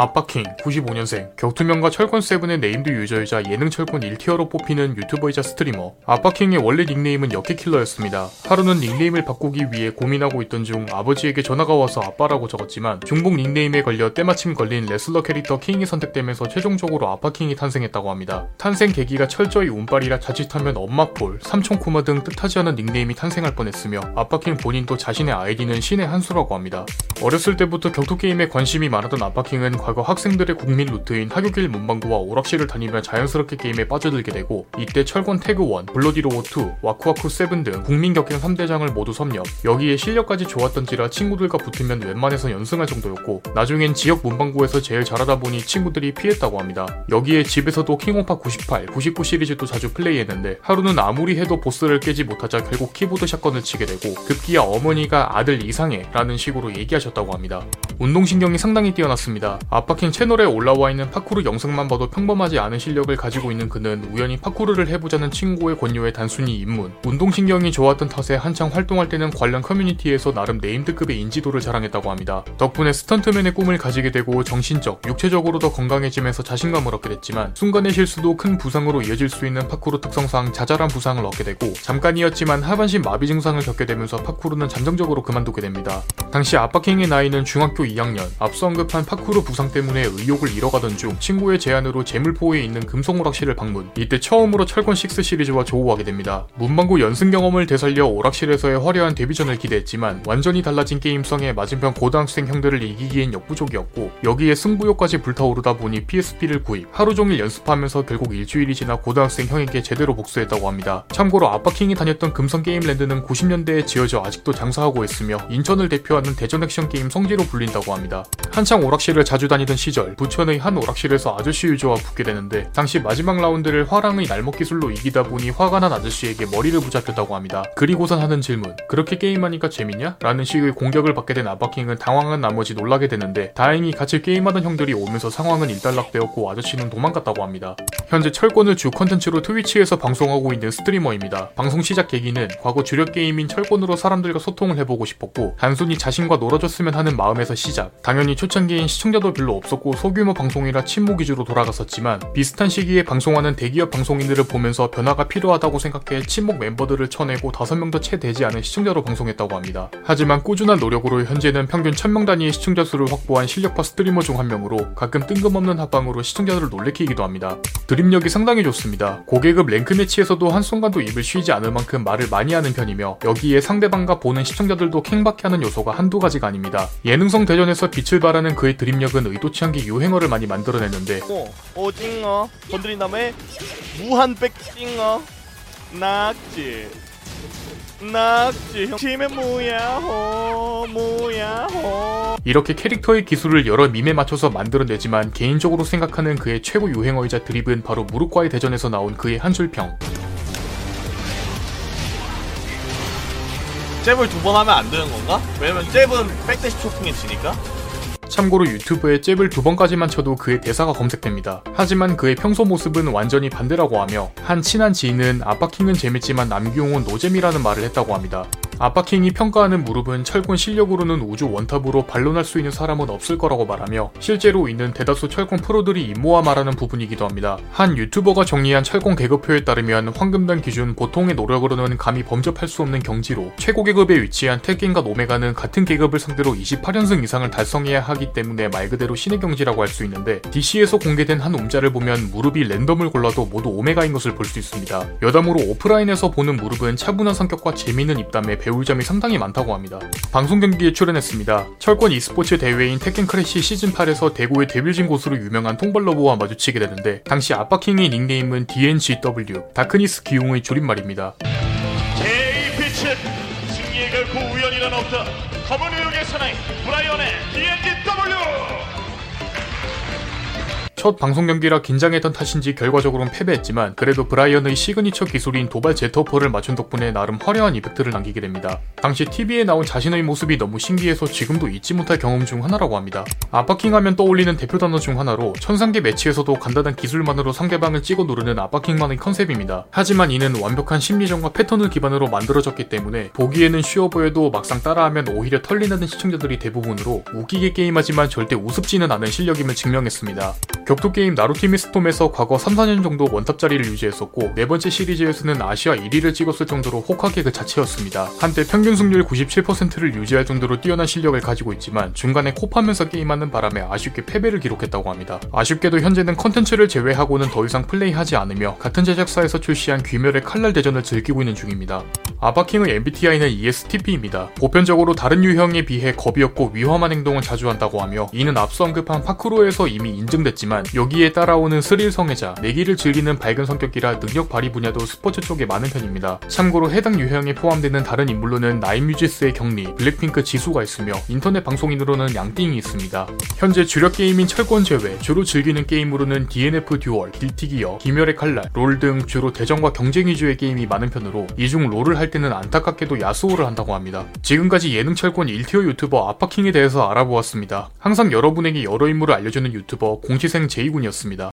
아빠킹 95년생 격투명과 철권7의 named 유저이자 예능 철권 1tier로 뽑히는 유튜버이자 스트리머 아빠킹의 원래 닉네임은 여캐킬러였습니다. 하루는 닉네임을 바꾸기 위해 고민하고 있던 중 아버지에게 전화가 와서 아빠라고 적었지만 중복 닉네임에 걸려 때마침 걸린 레슬러 캐릭터 킹이 선택되면서 최종적으로 아빠킹이 탄생했다고 합니다. 탄생 계기가 철저히 운빨이라 자칫하면 엄마폴, 삼촌코마 등 뜻하지 않은 닉네임이 탄생할 뻔했으며 아빠킹 본인도 자신의 아이디는 신의 한 수라고 합니다. 어렸을 때부터 격투게임에 관심이 많았던 아빠킹은 과거 학생들의 국민 루트인 하교길 문방구와 오락실을 다니며 자연스럽게 게임에 빠져들게 되고 이때 철권 태그 1, 블러디로어2, 와쿠와쿠 7 등 국민 격겜 3대장을 모두 섭렵 여기에 실력까지 좋았던지라 친구들과 붙으면 웬만해서 연승할 정도였고 나중엔 지역 문방구에서 제일 잘하다 보니 친구들이 피했다고 합니다. 여기에 집에서도 킹오파 98, 99 시리즈도 자주 플레이했는데 하루는 아무리 해도 보스를 깨지 못하자 결국 키보드 shotgun을 치게 되고 급기야 어머니가 아들 이상해 라는 식으로 얘기하셨다고 합니다. 운동신경이 상당히 뛰어났습니다. 아빠킹 채널에 올라와 있는 파쿠르 영상만 봐도 평범하지 않은 실력을 가지고 있는 그는 우연히 파쿠르를 해보자는 친구의 권유에 단순히 입문. 운동신경이 좋았던 탓에 한창 활동할 때는 관련 커뮤니티에서 나름 네임드급의 인지도를 자랑했다고 합니다. 덕분에 스턴트맨의 꿈을 가지게 되고 정신적, 육체적으로 더 건강해지면서 자신감을 얻게 됐지만 순간의 실수도 큰 부상으로 이어질 수 있는 파쿠르 특성상 자잘한 부상을 얻게 되고 잠깐이었지만 하반신 마비 증상을 겪게 되면서 파쿠르는 잠정적으로 그만두게 됩니다. 당시 아빠킹의 나이는 중학교 2학년, 앞서 언급한 파쿠르 부상 때문에 의욕을 잃어가던 중 친구의 제안으로 제물포에 있는 금속오락실을 방문. 이때 처음으로 철권6 시리즈와 조우하게 됩니다. 문방구 연승 경험을 되살려 오락실에서의 화려한 데뷔전을 기대했지만 완전히 달라진 게임성에 맞은편 고등학생 형들을 이기기엔 역부족이었고 여기에 승부욕까지 불타오르다 보니 PSP를 구입. 하루 종일 연습하면서 결국 일주일이 지나 고등학생 형에게 제대로 복수했다고 합니다. 참고로 아빠킹이 다녔던 금성 게임랜드는 90년대에 지어져 아직도 장사하고 있으며 인천을 대표하는 대전 액션 게임 성지로 불린다고 합니다. 한창 오락실을 자주 다니던 시절 부천의 한 오락실에서 아저씨 유저와 붙게 되는데 당시 마지막 라운드를 화랑의 날먹 기술로 이기다 보니 화가 난 아저씨에게 머리를 붙잡혔다고 합니다. 그리고선 하는 질문 그렇게 게임하니까 재밌냐? 라는 식의 공격을 받게 된 아바킹은 당황한 나머지 놀라게 되는데 다행히 같이 게임하던 형들이 오면서 상황은 일단락되었고 아저씨는 도망갔다고 합니다. 현재 철권을 주 컨텐츠로 트위치에서 방송하고 있는 스트리머입니다. 방송 시작 계기는 과거 주력 게임인 철권으로 사람들과 소통을 해보고 싶었고 단순히 자신과 놀아줬으면 하는 마음에서 시작 당연히 초창기엔 시청자도 별로 없었고 소규모 방송이라 침묵 위주로 돌아갔었지만 비슷한 시기에 방송하는 대기업 방송인들을 보면서 변화가 필요하다고 생각해 침묵 멤버들을 쳐내고 5명도 채 되지 않은 시청자로 방송했다고 합니다. 하지만 꾸준한 노력으로 현재는 평균 1000명 단위의 시청자 수를 확보한 실력파 스트리머 중 한 명으로 가끔 뜬금없는 합방으로 시청자들을 놀래키기도 합니다. 드립력이 상당히 좋습니다. 고계급 랭크 매치에서도 한순간도 입을 쉬지 않을 만큼 말을 많이 하는 편이며 여기에 상대방과 보는 시청자들도 캥받게 하는 요소가 한두 가지가 아닙니다. 예능성 대전에서 빛을 발하는 그의 드립력은 의도치 않게 유행어를 많이 만들어냈는데. 어, 오징어. 건드린 다음에 무한백 징어. 낙지. 낙지. 형 치매 무야호 무야호. 이렇게 캐릭터의 기술을 여러 밈에 맞춰서 만들어내지만 개인적으로 생각하는 그의 최고 유행어이자 드립은 바로 무릎과의 대전에서 나온 그의 한줄평. 잽을 두 번 하면 안 되는 건가? 왜냐면 잽은 백대시 초풍에 지니까 참고로 유튜브에 잽을 두 번까지만 쳐도 그의 대사가 검색됩니다. 하지만 그의 평소 모습은 완전히 반대라고 하며 한 친한 지인은 아빠킹은 재밌지만 남규용은 노잼이라는 말을 했다고 합니다. 아빠킹이 평가하는 무릎은 철권 실력으로는 우주 원탑으로 반론할 수 있는 사람은 없을 거라고 말하며 실제로 있는 대다수 철권 프로들이 임모와 말하는 부분이기도 합니다. 한 유튜버가 정리한 철권 계급표에 따르면 황금단 기준 보통의 노력으로는 감히 범접할 수 없는 경지로 최고 계급에 위치한 택겐과 노메가는 같은 계급을 상대로 28연승 이상을 달성해야 하기 때문에 말 그대로 신의 경지라고 할 수 있는데 DC에서 공개된 한 음자를 보면 무릎이 랜덤을 골라도 모두 오메가인 것을 볼 수 있습니다. 여담으로 오프라인에서 보는 무릎은 차분한 성격과 재미있는 입담에 배울 점이 상당히 많다고 합니다. 방송 경기에 출연했습니다. 철권 e스포츠 대회인 Tekken Crash 시즌 8에서 대구의 데빌진 고수로 유명한 통발러브와 마주치게 되는데 당시 아빠킹의 닉네임은 DNGW, Darkness 기용의 줄임말입니다. 제 빛은 승리에 결코 우연이란 없다. 검은 의혹의 사나이 브라이언의 DNGW 첫 방송 경기라 긴장했던 탓인지 결과적으로는 패배했지만 그래도 브라이언의 시그니처 기술인 도발 jet upper를 맞춘 덕분에 나름 화려한 임팩트를 남기게 됩니다. 당시 TV에 나온 자신의 모습이 너무 신기해서 지금도 잊지 못할 경험 중 하나라고 합니다. 아빠킹 하면 떠올리는 대표 단어 중 하나로 천상계 매치에서도 간단한 기술만으로 상대방을 찍어 누르는 아빠킹만의 컨셉입니다. 하지만 이는 완벽한 심리전과 패턴을 기반으로 만들어졌기 때문에 보기에는 쉬워 보여도 막상 따라하면 오히려 털리는 시청자들이 대부분으로 웃기게 게임하지만 절대 우습지는 않은 실력임을 증명했습니다. 격투 게임 나루티밋 스톰에서 과거 3, 4년 정도 원탑 자리를 유지했었고 네 번째 시리즈에서는 아시아 1위를 찍었을 정도로 호카게 그 자체였습니다. 한때 평균 승률 97%를 유지할 정도로 뛰어난 실력을 가지고 있지만 중간에 코 파면서 게임하는 바람에 아쉽게 패배를 기록했다고 합니다. 아쉽게도 현재는 컨텐츠를 제외하고는 더 이상 플레이하지 않으며 같은 제작사에서 출시한 귀멸의 칼날 대전을 즐기고 있는 중입니다. 아빠킹의 MBTI는 ESTP입니다. 보편적으로 다른 유형에 비해 겁이 없고 위험한 행동을 자주 한다고 하며 이는 앞서 언급한 파쿠르에서 이미 인증됐지만 여기에 따라오는 스릴 성애자, 내기를 즐기는 밝은 성격이라 능력 발휘 분야도 스포츠 쪽에 많은 편입니다. 참고로 해당 유형에 포함되는 다른 인물로는 나인뮤지스의 경리, 블랙핑크 지수가 있으며 인터넷 방송인으로는 양띵이 있습니다. 현재 주력 게임인 철권 제외, 주로 즐기는 게임으로는 DNF 듀얼, 길티기어, 귀멸의 칼날, 롤 등 주로 대전과 경쟁 위주의 게임이 많은 편으로 이중 롤을 할 때는 안타깝게도 야스오를 한다고 합니다. 지금까지 예능 철권 1티어 유튜버 아빠킹에 대해서 알아보았습니다. 항상 여러분에게 여러 인물을 알려주는 유튜버 공시생 제이군이었습니다.